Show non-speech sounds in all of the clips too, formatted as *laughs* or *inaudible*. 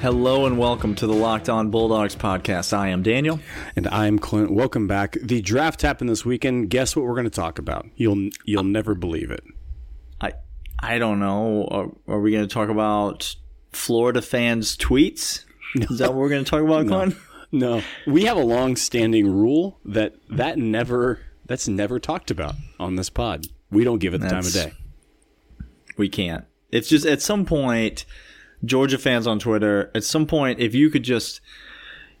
Hello and welcome to the Locked On Bulldogs podcast. I am Daniel. And I'm Clint. Welcome back. The draft happened this weekend. Guess what we're going to talk about? You'll you'll never believe it. I I don't know. Are, are we going to talk about Florida fans' tweets? No. Is that what we're going to talk about, Clint? No. no. We have a long-standing rule that that never that's never talked about on this pod. We don't give it the that's, time of day. We can't. It's just at some point Georgia fans on Twitter, at some point, if you could just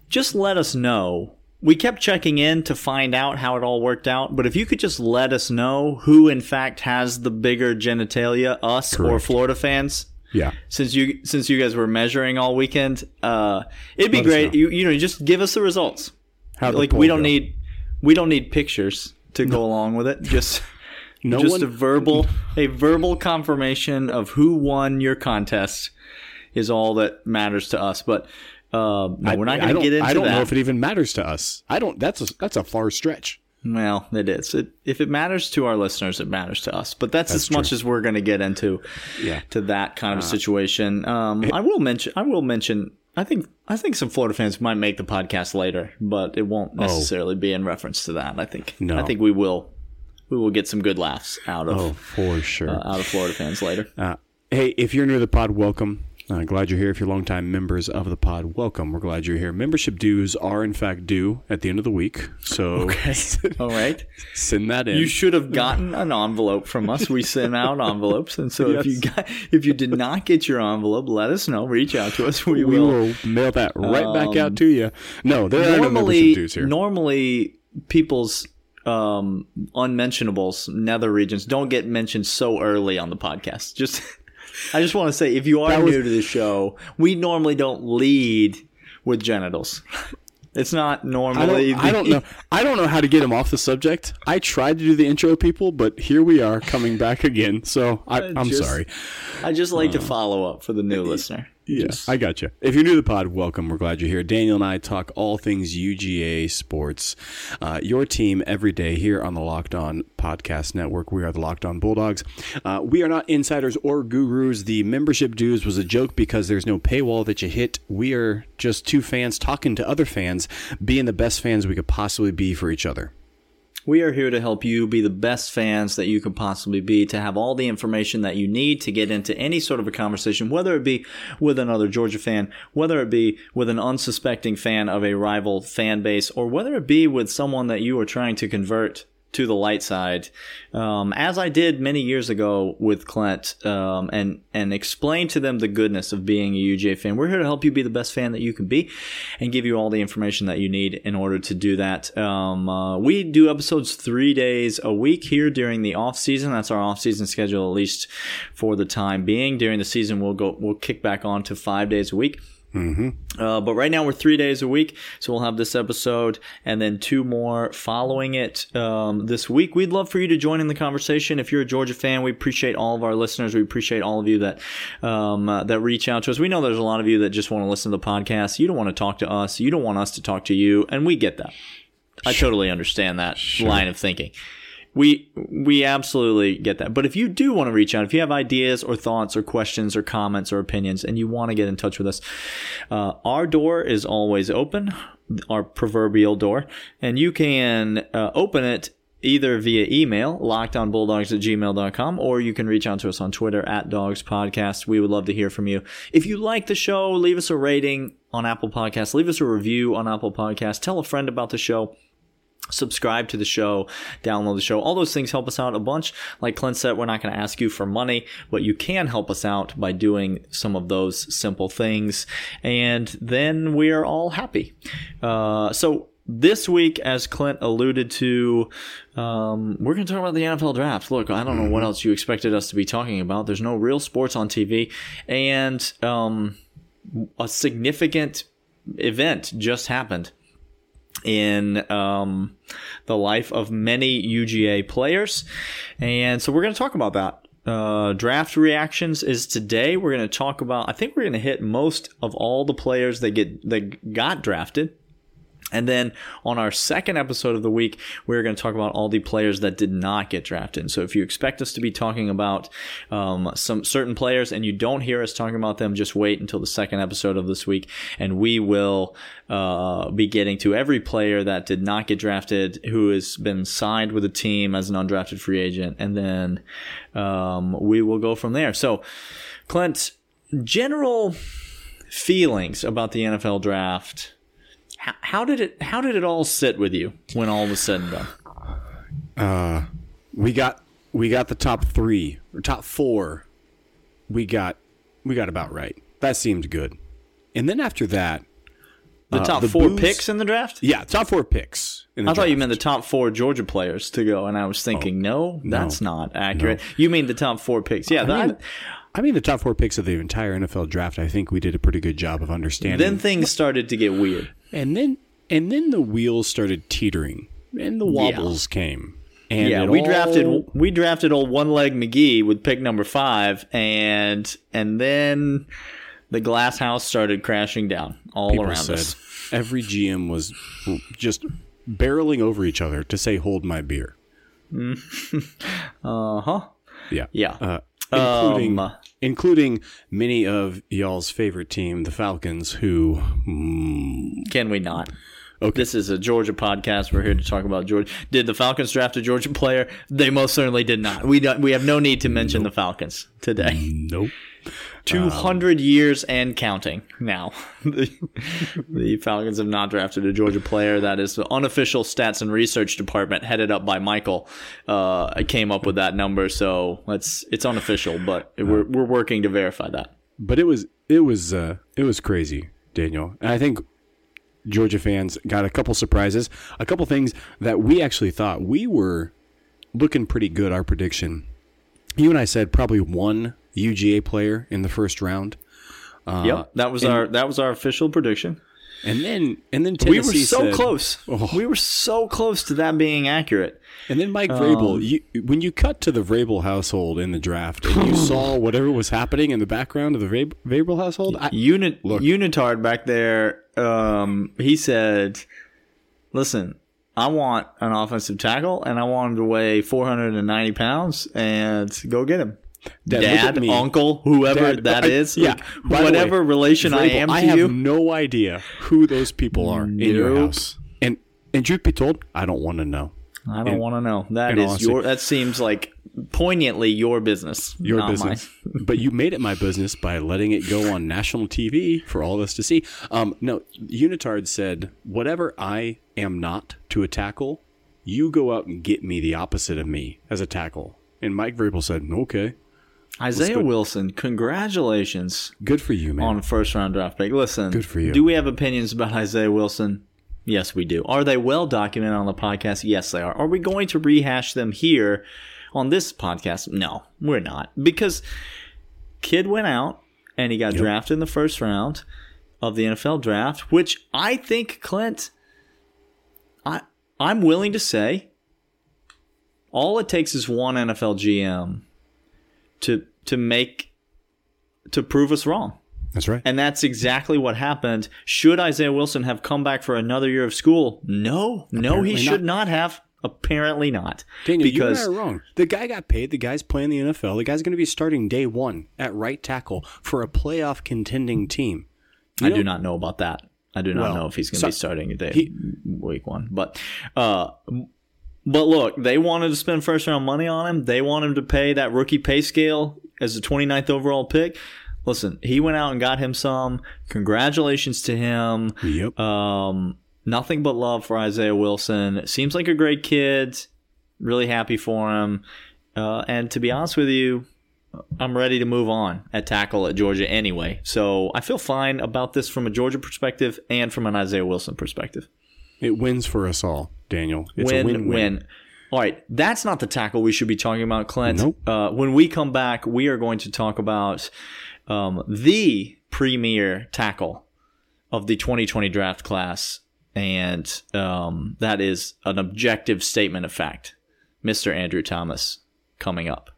just let us know. We kept checking in to find out how it all worked out, but if you could just let us know who in fact has the bigger genitalia, us Correct. or Florida fans. Yeah. Since you since you guys were measuring all weekend, uh, it'd be let great. You you know just give us the results. How like we don't go? need we don't need pictures to no. go along with it. Just *laughs* no just one... a verbal a verbal confirmation of who won your contest is all that matters to us. But uh, no, we're not going to get into that. I don't that. know if it even matters to us. I don't. That's a that's a far stretch. Well, it is. It, if it matters to our listeners, it matters to us. But that's, that's as true. much as we're going to get into yeah. to that kind of uh, situation. Um, it, I will mention. I will mention. I think. I think some Florida fans might make the podcast later, but it won't oh. necessarily oh. be in reference to that. I think. No. I think we will. We will get some good laughs out of. Oh, for sure. Uh, out of Florida fans later. Uh, hey, if you're new to the pod, welcome. Uh, glad you're here. If you're longtime members of the pod, welcome. We're glad you're here. Membership dues are in fact due at the end of the week. So, *laughs* okay, *laughs* all right, send that in. You should have gotten an envelope from us. We send out envelopes, and so yes. if you got, if you did not get your envelope, let us know. Reach out to us. We, we will, will, mail that right um, back out um, to you. No, there normally, are no membership dues here. Normally, people's um, unmentionables, nether regions don't get mentioned so early on the podcast. Just I just want to say, if you are was, new to the show, we normally don't lead with genitals. It's not normally. I don't, the, I don't, know. I don't know how to get him off the subject. I tried to do the intro, people, but here we are coming back again. So I, am sorry. I just like uh, to follow up for the new listener. Yeah, Just, I got you. If you're new to the pod, welcome. We're glad you're here. Daniel and I talk all things UGA sports. Uh, your team every day here on the Locked On Podcast Network. We are the Locked On Bulldogs. Uh, we are not insiders or gurus. The membership dues was a joke because there's no paywall that you hit. We are just two fans talking to other fans, being the best fans we could possibly be for each other. We are here to help you be the best fans that you can possibly be, to have all the information that you need to get into any sort of a conversation, whether it be with another Georgia fan, whether it be with an unsuspecting fan of a rival fan base, or whether it be with someone that you are trying to convert to the light side, um, as I did many years ago with Clint, um, and and explain to them the goodness of being a UGA fan. We're here to help you be the best fan that you can be, and give you all the information that you need in order to do that. Um, uh, we do episodes three days a week here during the off season. That's our off season schedule, at least for the time being. During the season, we'll go we'll kick back on to five days a week. Mm-hmm. Uh, but right now we're three days a week, so we'll have this episode and then two more following it um, this week. We'd love for you to join in the conversation. If you're a Georgia fan, we appreciate all of our listeners. We appreciate all of you that um, uh, that reach out to us. We know there's a lot of you that just want to listen to the podcast. You don't want to talk to us. You don't want us to talk to you, and we get that. I totally understand that sure. line of thinking we we absolutely get that. But if you do want to reach out, if you have ideas or thoughts or questions or comments or opinions, and you want to get in touch with us, uh, our door is always open, our proverbial door, and you can uh, open it either via email, lockedonbulldogs at gmail.com, or you can reach out to us on Twitter at Dogs Podcast. We would love to hear from you. If you like the show, leave us a rating on Apple Podcasts, leave us a review on Apple Podcasts, tell a friend about the show subscribe to the show, download the show. All those things help us out a bunch. Like Clint said, we're not going to ask you for money, but you can help us out by doing some of those simple things. And then we are all happy. Uh, so this week, as Clint alluded to, um, we're going to talk about the NFL draft. Look, I don't know what mm-hmm. else you expected us to be talking about. There's no real sports on TV, and um, a significant event just happened in um, the life of many UGA players. And so we're going to talk about that. Uh, draft reactions is today. We're going to talk about. I think we're going to hit most of all the players that get that got drafted. And then on our second episode of the week, we're going to talk about all the players that did not get drafted. So if you expect us to be talking about um, some certain players and you don't hear us talking about them, just wait until the second episode of this week, and we will uh, be getting to every player that did not get drafted who has been signed with a team as an undrafted free agent, and then um, we will go from there. So, Clint, general feelings about the NFL draft how, how did it how did it all sit with you when all was said and done? Uh, we got we got the top three or top four. We got we got about right. That seemed good. And then after that, the uh, top the four booze- picks in the draft. yeah, top four picks. In the I thought you meant the top four Georgia players to go, and I was thinking, no, that's not accurate. No. You mean the top four picks? Yeah, I that, mean, I mean the top four picks of the entire NFL draft. I think we did a pretty good job of understanding. then things started to get weird. And then and then the wheels started teetering, and the wobbles came. And yeah, we all- drafted we drafted old one leg McGee with pick number five, and and then the glass house started crashing down all people around said us. every GM was just barreling over each other to say "Hold my beer." *laughs* Uh huh. Yeah, Yeah. uh, including Um, including many of y'all's favorite team, the Falcons, who mm, Can we not? Okay. This is a Georgia podcast. We're here to talk about Georgia. Did the Falcons draft a Georgia player? They most certainly did not. We don't, we have no need to mention the Falcons today. nope. Two hundred years and counting. Now, *laughs* the, the Falcons have not drafted a Georgia player. That is the unofficial stats and research department, headed up by Michael. Uh, came up with that number, so it's it's unofficial, but we're we're working to verify that. But it was it was uh, it was crazy, Daniel. And I think Georgia fans got a couple surprises, a couple things that we actually thought we were looking pretty good. Our prediction, you and I said probably one UGA player in the first round. Uh, yep, that was our that was our official prediction. and then and then We were so said- close. Oh. We were so close to that being accurate. And then Mike Um, Vrabel, you, when you cut to the Vrabel household in the draft and you saw *sighs* whatever was happening in the background of the Vrab- Vrabel household, I, Unit Look. Unitard back there, um, he said, "Listen, I want an offensive tackle, and I want him to weigh 490 pounds, and go get him." Dad, Dad, uncle, whoever Dad, that I- is, yeah, like, whatever way, relation I am to I have you, no idea who those people are in your house. And and truth be told, I don't want to know. I don't want to know. That is honesty. your. That seems like poignantly your business, Your business, mine. but you made it my business by letting it go on national TV for all of us to see. Um, no, Unitard said, "Whatever I am not to a tackle, you go out and get me the opposite of me as a tackle." And Mike Vrabel said, "Okay, Isaiah. Wilson, congratulations good for you, man." on first round draft pick. Listen, Good for you. Do we have opinions about Isaiah Wilson? Yes, we do. Are they well documented on the podcast? Yes, they are. Are we going to rehash them here on this podcast? No, we're not. Because kid went out and he got drafted in the first round of the NFL draft, which I think Clint I I'm willing to say all it takes is one NFL GM to to make to prove us wrong. That's right. And that's exactly what happened. Should Isaiah Wilson have come back for another year of school? No, no, Apparently he should not have. Apparently not. Daniel, because you are wrong. The guy got paid. The guy's playing the NFL. The guy's going to be starting day one at right tackle for a playoff contending team. I do not know about that. I do not Well, know if he's going to so- be starting day he- week one. But uh but look, they wanted to spend first round money on him. They want him to pay that rookie pay scale as a 29th overall pick. Listen, he went out and got him some. Congratulations to him. Yep. Um, nothing but love for Isaiah Wilson. Seems like a great kid. Really happy for him. Uh, and to be honest with you, I'm ready to move on at tackle at Georgia anyway. So I feel fine about this from a Georgia perspective and from an Isaiah Wilson perspective. It wins for us all, Daniel. It's win, a win-win. win. All right, that's not the tackle we should be talking about, Clint. Nope. Uh, when we come back, we are going to talk about um, the premier tackle of the 2020 draft class, and um, that is an objective statement of fact. Mr. Andrew Thomas coming up.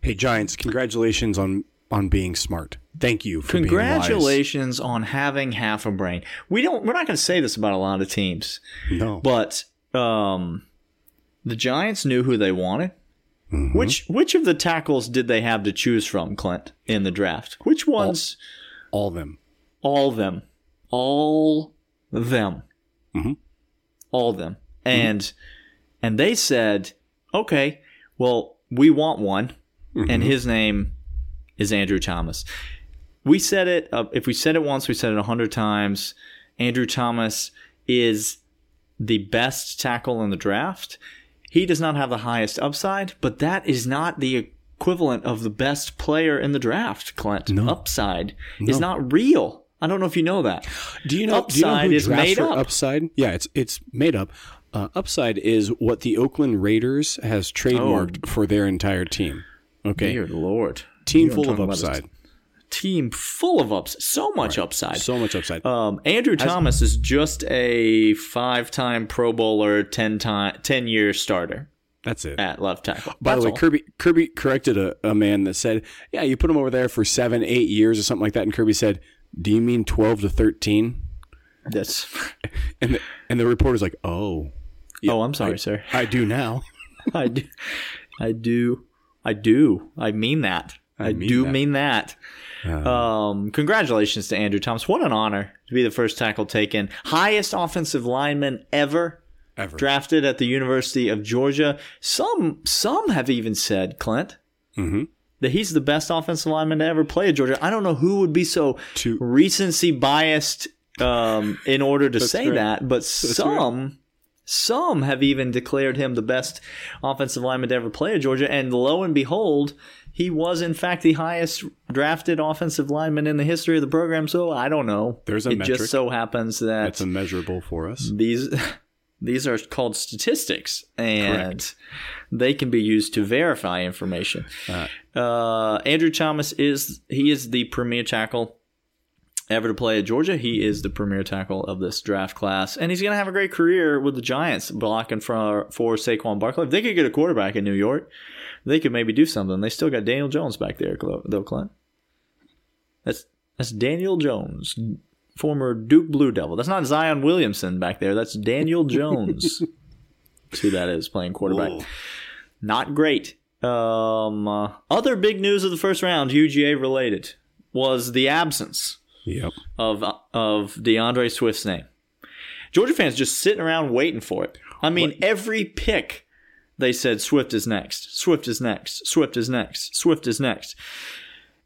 Hey, Giants! Congratulations on on being smart. Thank you for being wise. Congratulations on having half a brain. We don't. We're not going to say this about a lot of teams, No. but um, the Giants knew who they wanted. Mm-hmm. Which which of the tackles did they have to choose from, Clint, in the draft? Which ones? All of them. All them. All them. Mhm. All them. And and they said, okay, well, we want one, and his name is Andrew Thomas. We said it. Uh, if we said it once, we said it a hundred times. Andrew Thomas is the best tackle in the draft. He does not have the highest upside, but that is not the equivalent of the best player in the draft, Clint. No. Upside is not real. I don't know if you know that. Do you know? do you know Upside is made up. Upside? Yeah, it's it's made up. Uh, upside is what the Oakland Raiders has trademarked for their entire team. Okay, Dear Lord. Team full of upside. Team full of upside. So much upside. So much upside. Um, Andrew Thomas is just a five-time Pro Bowler, ten time, ten year starter That's it. at left tackle. By That's the way, all. Kirby Kirby corrected a, a man that said, "Yeah, you put him over there for seven, eight years or something like that." And Kirby said, "Do you mean twelve to 13? That's. *laughs* And the, and the reporter's like, "Oh, oh, I'm sorry, sir. I do now." I *laughs* do, I do, I do. I mean that. I, mean do that. mean that. Um, congratulations to Andrew Thomas. What an honor to be the first tackle taken, highest offensive lineman ever Ever. drafted at the University of Georgia. Some some have even said Clint Mhm. that he's the best offensive lineman to ever play at Georgia. I don't know who would be so To- recency biased um, in order to say right. that, but some. Some have even declared him the best offensive lineman to ever play at Georgia, and lo and behold, he was in fact the highest drafted offensive lineman in the history of the program. So I don't know. There's a it metric. just so happens that it's immeasurable for us. these *laughs* these are called statistics and they can be used to verify information uh, andrew thomas is he is the premier tackle ever to play at georgia he is the premier tackle of this draft class and he's going to have a great career with the giants blocking for for saquon barkley if they could get a quarterback in new york they could maybe do something they still got daniel jones back there though clint that's that's daniel jones former Duke Blue Devil. That's not Zion Williamson back there. That's Daniel Jones. *laughs* That's who that is playing quarterback. Whoa. Not great. Um, uh, other big news of the first round, UGA related, was the absence Yep. of of DeAndre Swift's name. Georgia fans just sitting around waiting for it. I mean, every pick they said Swift is next, Swift is next, Swift is next, Swift is next.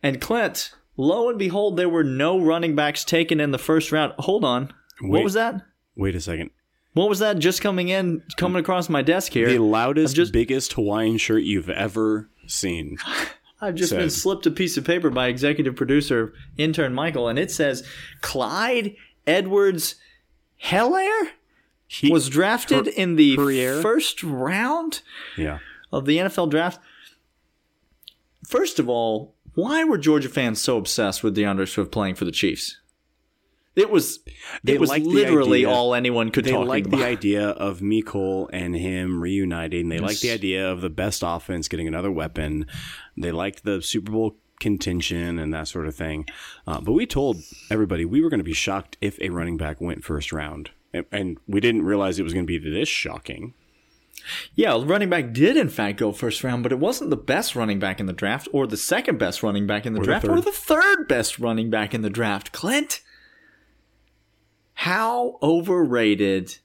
And Clint, lo and behold, there were no running backs taken in the first round. Hold on, what was that? Wait a second. What was that just coming in, coming across my desk here? The loudest, just- biggest Hawaiian shirt you've ever seen. *laughs* I've just been slipped a piece of paper by executive producer intern Michael, and it says Clyde Edwards Helaire He was drafted in the Perrier? first round Yeah. of the NFL draft. First of all, why were Georgia fans so obsessed with DeAndre Swift playing for the Chiefs? It was They it was liked literally idea- all anyone could They talk like about. the idea of Mecole and him reuniting. They liked the idea of the best offense getting another weapon. They liked the Super Bowl contention and that sort of thing. Uh, but we told everybody we were going to be shocked if a running back went first round. And, and we didn't realize it was going to be this shocking. Yeah, running back did in fact go first round, but it wasn't the best running back in the draft, or the second best running back in the the draft, third. or the third best running back in the draft. Clint, how overrated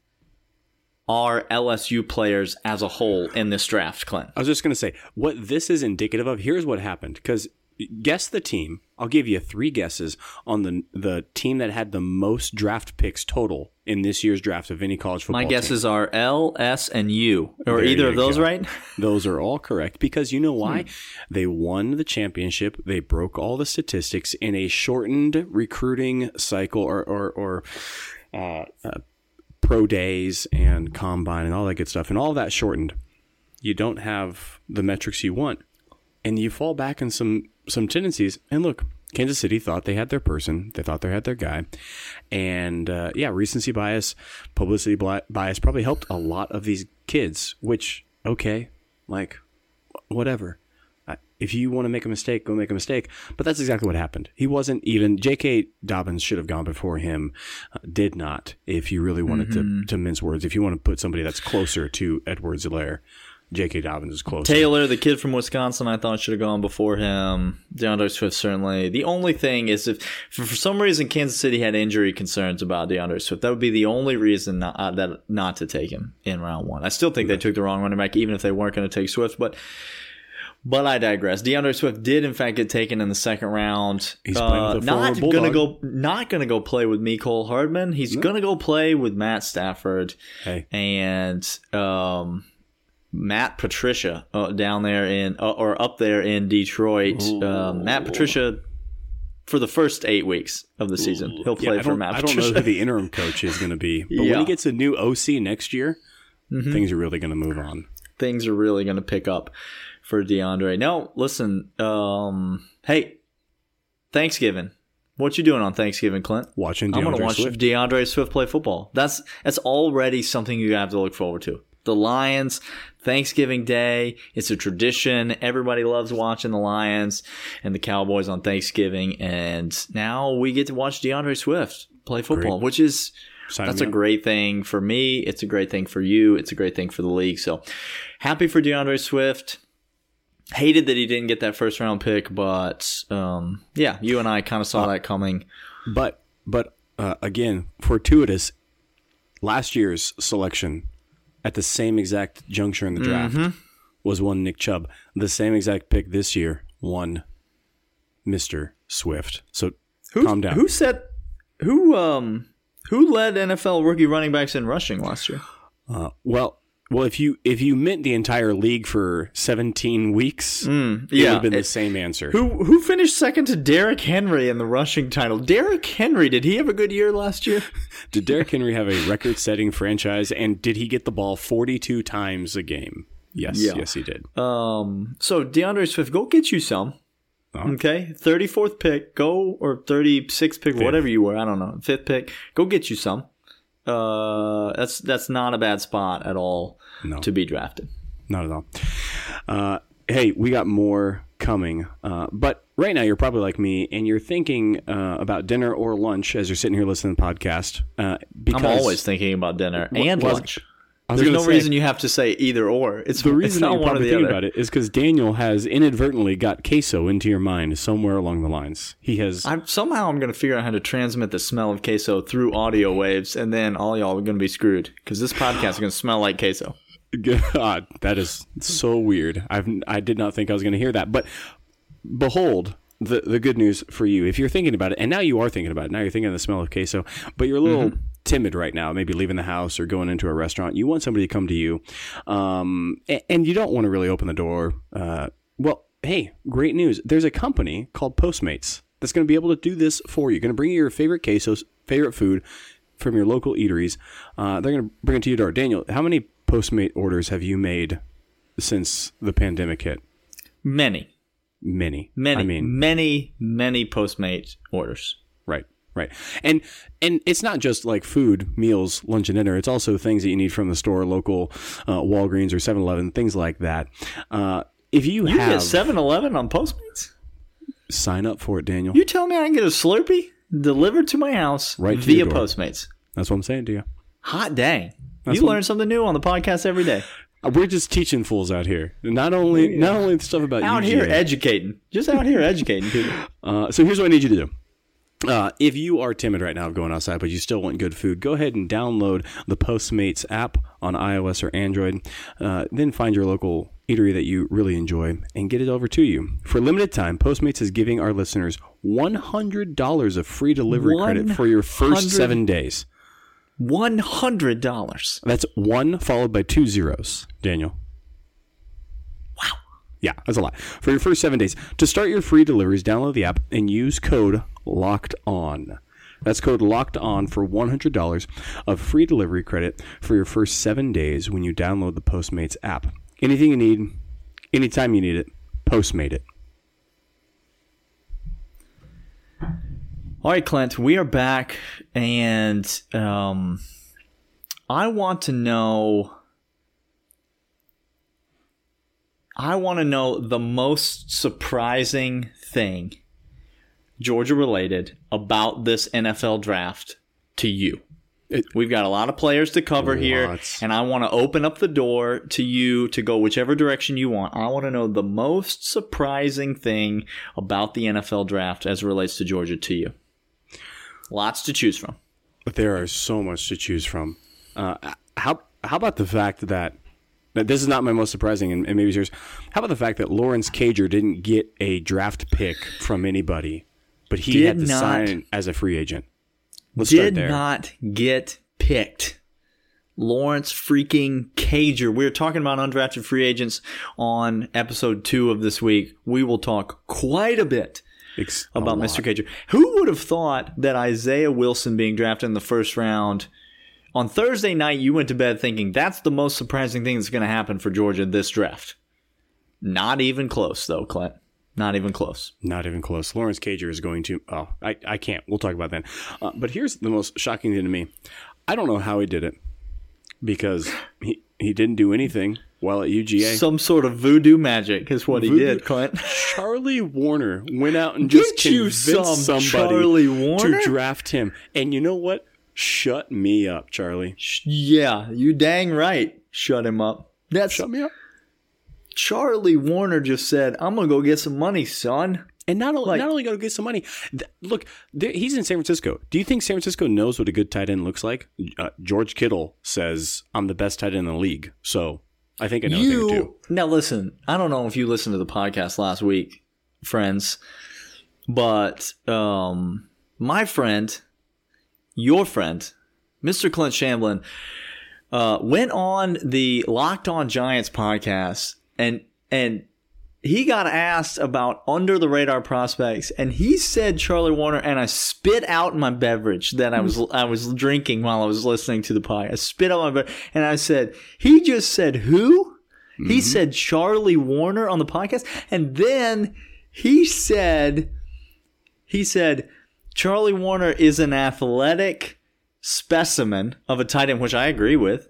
are LSU players as a whole in this draft, Clint? I was just going to say what this is indicative of. Here's what happened because guess the team. I'll give you three guesses on the the team that had the most draft picks total in this year's draft of any college football. My team. guesses are L, S, and U. Or There either of those go. right? *laughs* Those are all correct because you know why? Hmm. They won the championship. They broke all the statistics in a shortened recruiting cycle or or, or uh, uh, pro days and combine and all that good stuff, and all that shortened. You don't have the metrics you want, and you fall back in some some tendencies. And look, Kansas City thought they had their person. They thought they had their guy, and uh, yeah, recency bias, publicity bias probably helped a lot of these kids. Which okay, like whatever. If you want to make a mistake, go make a mistake. But that's exactly what happened. He wasn't even. J.K. Dobbins should have gone before him, uh, did not. If you really wanted Mm-hmm. to to mince words, if you want to put somebody that's closer to Edwards Helaire, J.K. Dobbins is close. Taylor, the kid from Wisconsin, I thought should have gone before him. DeAndre Swift certainly. The only thing is if for, some reason Kansas City had injury concerns about DeAndre Swift, that would be the only reason not, uh, that not to take him in round one. I still think they took the wrong running back, even if they weren't going to take Swift. But but I digress. DeAndre Swift did in fact get taken in the second round. He's playing with a former not gonna go not gonna go play with Mecole Hardman. He's gonna go play with Matt Stafford Hey, and um, Matt Patricia uh, down there in uh, or up there in Detroit. Um, Matt Patricia for the first eight weeks of the season, he'll play I for don't, Matt I don't know who the interim coach is going to be, but when he gets a new OC next year, Mm-hmm. things are really going to move on. Things are really going to pick up for DeAndre. Now, listen. Um, hey, Thanksgiving. What you doing on Thanksgiving, Clint? Watching I'm going to DeAndre watch Swift. DeAndre Swift play football. That's that's already something you have to look forward to. The Lions, Thanksgiving Day, it's a tradition. Everybody loves watching the Lions and the Cowboys on Thanksgiving, and now we get to watch DeAndre Swift play football, which is Sign that's a up. great thing for me. It's a great thing for you. It's a great thing for the league. So happy for DeAndre Swift. Hated that he didn't get that first round pick, but um, yeah, you and I kind of Uh, saw that coming. But but uh, again, fortuitous. Last year's selection at the same exact juncture in the draft Mm-hmm. was one Nick Chubb. The same exact pick this year, one Mister Swift. So Who, calm down. Who said who um who led NFL rookie running backs in rushing last year? Uh, well, well, if you if you meant the entire league for seventeen weeks, it would Mm, yeah, have been the it- same answer. Who who finished second to Derrick Henry in the rushing title? Derrick Henry, did he have a good year last year? *laughs* Did Derrick Henry have a record-setting franchise, and did he get the ball forty-two times a game? Yes, Yeah. yes, he did. Um, so DeAndre Swift, go get you some. Oh. Okay, thirty fourth pick, go or thirty sixth pick, whatever you were. I don't know, fifth pick, go get you some. Uh, that's that's not a bad spot at all No. to be drafted. Not at all. Uh, hey, we got more coming. Uh, but right now, you're probably like me, and you're thinking uh, about dinner or lunch as you're sitting here listening to the podcast. Uh, because I'm always thinking about dinner and well, lunch. There's no say, reason you have to say either or. It's The *laughs* it's reason that not you're one probably thinking other. about it is because Daniel has inadvertently got queso into your mind somewhere along the lines. He has. I'm, somehow I'm going to figure out how to transmit the smell of queso through audio waves, and then all y'all are going to be screwed because this podcast is going to smell like queso. *laughs* God, that is so weird. I've I did not think I was going to hear that, but behold the the good news for you. If you're thinking about it, and now you are thinking about it, now you're thinking of the smell of queso, but you're a little mm-hmm. Timid right now, maybe leaving the house or going into a restaurant. You want somebody to come to you, um, a- and, you don't want to really open the door. Uh, well, hey, great news! There's a company called Postmates that's going to be able to do this for you. Going to bring you your favorite quesos, favorite food from your local eateries. Uh, they're going to bring it to your door. Daniel, how many Postmate orders have you made since the pandemic hit? Many, Many. many, I mean, many, many Postmate orders. Right. And and it's not just like food, meals, lunch, and dinner. It's also things that you need from the store, local uh, Walgreens or 7-Eleven, things like that. Uh, if you, You have get 7-Eleven on Postmates? sign up for it, Daniel. You tell me I can get a Slurpee delivered to my house Right to via. Postmates? That's what I'm saying to you. Hot dang! That's you learn something new on the podcast every day. Uh, We're just teaching fools out here. Not only not only the stuff about Out UGA. here educating, just out here educating people. *laughs* Uh, so here's what I need you to do. Uh, if you are timid right now of going outside, but you still want good food, go ahead and download the Postmates app on iOS or Android. Uh, then find your local eatery that you really enjoy and get it over to you. For a limited time, Postmates is giving our listeners $100 of free delivery credit for your first seven days. One hundred dollars. That's one followed by two zeros, Daniel. Yeah, that's a lot. For your first seven days. To start your free deliveries, download the app and use code LOCKED ON. That's code LOCKED ON for $100 of free delivery credit for your first seven days when you download the Postmates app. Anything you need, anytime you need it, Postmate it. All right, Clint, we are back, and um, I want to know. I want to know the most surprising thing, Georgia related, about this NFL draft to you. It- We've got a lot of players to cover here, and I want to open up the door to you to go whichever direction you want. I want to know the most surprising thing about the NFL draft as it relates to Georgia to you. Lots to choose from. But there are so much to choose from. Uh, how how about the fact that this is not my most surprising, and, and maybe it's yours. How about the fact that Lawrence Cager didn't get a draft pick from anybody, but he Did had to not- sign as a free agent? Let's start did not get picked. Lawrence freaking Cager. We are talking about undrafted free agents on episode two of this week. We will talk quite a bit about lot. Mr. Cager. Who would have thought that Isaiah Wilson being drafted in the first round on Thursday night, you went to bed thinking that's the most surprising thing that's going to happen for Georgia this draft? Not even close, though, Clint. Not even close. Not even close. Lawrence Cager is going to. Oh, I, I can't. We'll talk about that. Uh, but here's the most shocking thing to me. I don't know how he did it because he, he didn't do anything while at UGA. Some sort of voodoo magic is what he did, Clint. Charlie Woerner went out and just you convinced some somebody to draft him. And you know what? Shut me up, Charlie. Yeah, you dang right. Shut him up. That's Shut me up. Charlie Woerner just said, "I'm gonna go get some money, son." And not only Like- not only to get some money. th- look, there, he's in San Francisco. Do you think San Francisco knows what a good tight end looks like? Uh, George Kittle says I'm the best tight end in the league. So I think I know a thing or two. You now listen. I don't know if you listened to the podcast last week, friends, but um, my friend, your friend, Mr. Clint Shamblin, uh, went on the Locked On Giants podcast and and he got asked about under the radar prospects and he said Charlie Woerner and I spit out my beverage that I was I was drinking while I was listening to the podcast. I spit out my beverage and I said he just said who? He said Charlie Woerner on the podcast and then he said he said Charlie Woerner is an athletic specimen of a tight end which I agree with.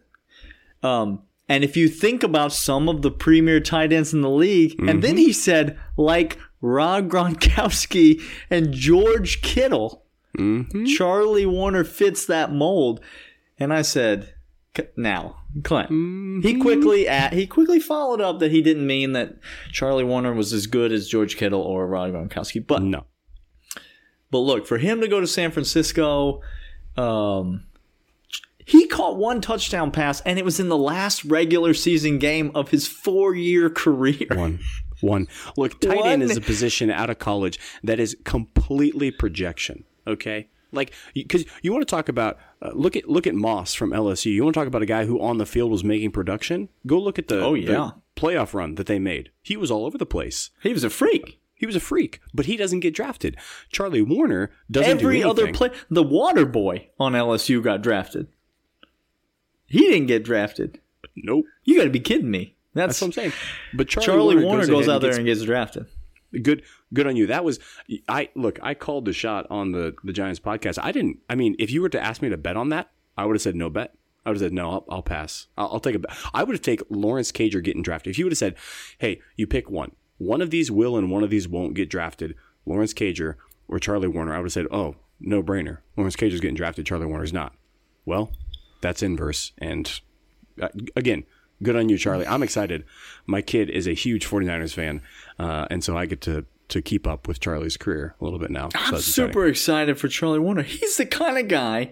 Um and if you think about some of the premier tight ends in the league, and then mm-hmm. he said, like Rob Gronkowski and George Kittle, mm-hmm. Charlie Woerner fits that mold. And I said, now, Clint. He mm-hmm. quickly at, he quickly followed up that he didn't mean that Charlie Woerner was as good as George Kittle or Rob Gronkowski. But No. But look, for him to go to San Francisco, um, he caught one touchdown pass, and it was in the last regular season game of his four year career. One. One. Look, tight end is a position out of college that is completely projection. Okay, like because you want to talk about uh, look at look at Moss from LSU. You want to talk about a guy who on the field was making production. Go look at the Oh, the yeah. playoff run that they made. He was all over the place. He was a freak. He was a freak, but he doesn't get drafted. Charlie Woerner doesn't Every do other play, the water boy on LSU got drafted. He didn't get drafted. Nope. You got to be kidding me. That's, That's what I'm saying. But Charlie, Charlie Woerner, goes, ahead out there gets and gets drafted. good good on you that was i look i called the shot on the the giants podcast i didn't i mean if you were to ask me to bet on that i would have said no bet i would have said no i'll, I'll pass I'll, I'll take a bet i would have taken lawrence cager getting drafted if you would have said hey you pick one one of these will and one of these won't get drafted. Lawrence cager or charlie woerner. I would have said oh no brainer lawrence cager's getting drafted. Charlie woerner's not. Well that's inverse. And uh, again good on you charlie. I'm excited. My kid is a huge 49ers fan uh, and so i get to to keep up with charlie's career a little bit now I'm exciting. super excited for Charlie Woerner. He's the kind of guy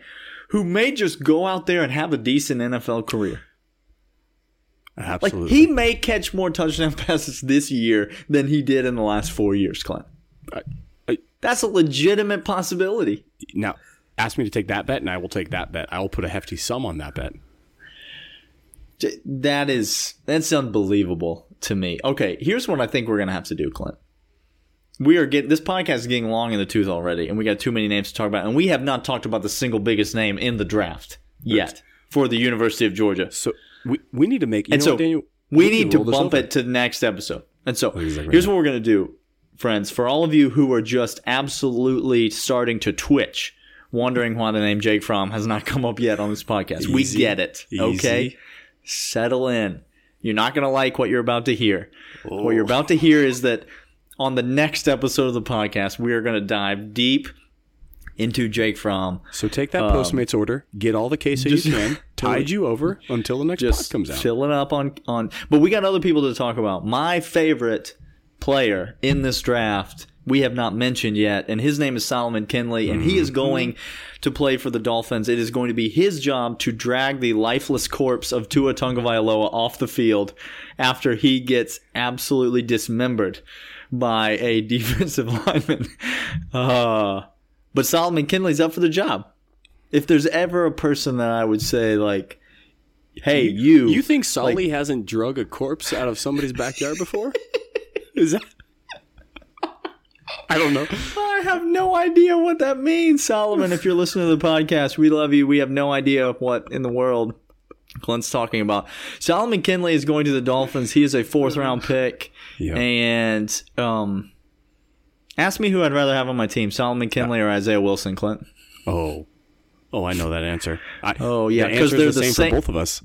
who may just go out there and have a decent NFL career. Like he may catch more touchdown *laughs* passes this year than he did in the last four years, Clint. I- I- That's a legitimate possibility. now ask me to take that bet and i will take that bet i will put a hefty sum on that bet That is that's unbelievable to me. Okay, here's what I think we're gonna have to do, Clint. We are getting this podcast is getting long in the tooth already, and we got too many names to talk about, and we have not talked about the single biggest name in the draft yet for the University of Georgia. so we, we need to make you And know so what, Daniel? we need to bump it to the next episode. And so exactly here's what we're going to do, friends. For all of you who are just absolutely starting to twitch, wondering why the name Jake Fromm has not *laughs* come up yet on this podcast, we get it. Okay? Settle in. You're not going to like what you're about to hear. What you're oh. about to hear is that on the next episode of the podcast, we are going to dive deep into Jake Fromm. So take that Postmates order, get all the queso you can, tide you over until the next pod Just comes out. fill it up on on. But we got other people to talk about. My favorite player in this draft we have not mentioned yet, and his name is Solomon Kindley, and he Mm-hmm. is going to play for the Dolphins. It is going to be his job to drag the lifeless corpse of Tua Tagovailoa off the field after he gets absolutely dismembered by a *laughs* defensive lineman. Uh, but Solomon Kindley's up for the job. If there's ever a person that I would say like, "Hey, you," You think Solly hasn't drug a corpse out of somebody's backyard before? *laughs* Is that? I don't know. I have no idea what that means, Solomon. If you're listening to the podcast, we love you. We have no idea what in the world Clint's talking about. Solomon Kindley is going to the Dolphins. He is a fourth round pick. Yeah. And um, ask me who I'd rather have on my team: Solomon Kindley or Isaiah Wilson, Clint. Oh, oh, I know that answer. I, Oh, yeah, because they're the same, same- for both of us.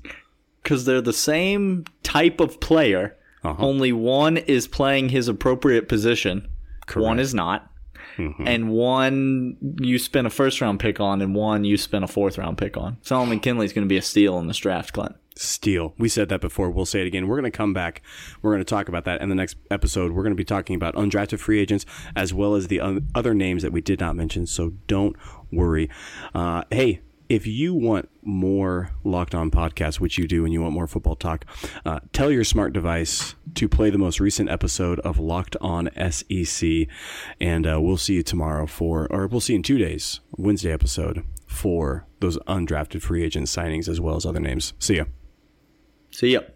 Because they're the same type of player. Uh-huh. Only one is playing his appropriate position. One is not. Mm-hmm. And one you spend a first round pick on, and one you spend a fourth round pick on. Solomon Kindley's going to be a steal in this draft, Clint. Steal. We said that before. We'll say it again. We're going to come back. We're going to talk about that in the next episode. We're going to be talking about undrafted free agents as well as the other names that we did not mention. So don't worry. Uh, hey, if you want more Locked On podcasts, which you do, and you want more football talk, uh, tell your smart device to play the most recent episode of Locked On SEC, and uh, we'll see you tomorrow for, or we'll see in two days, Wednesday episode for those undrafted free agent signings as well as other names. See ya. See ya.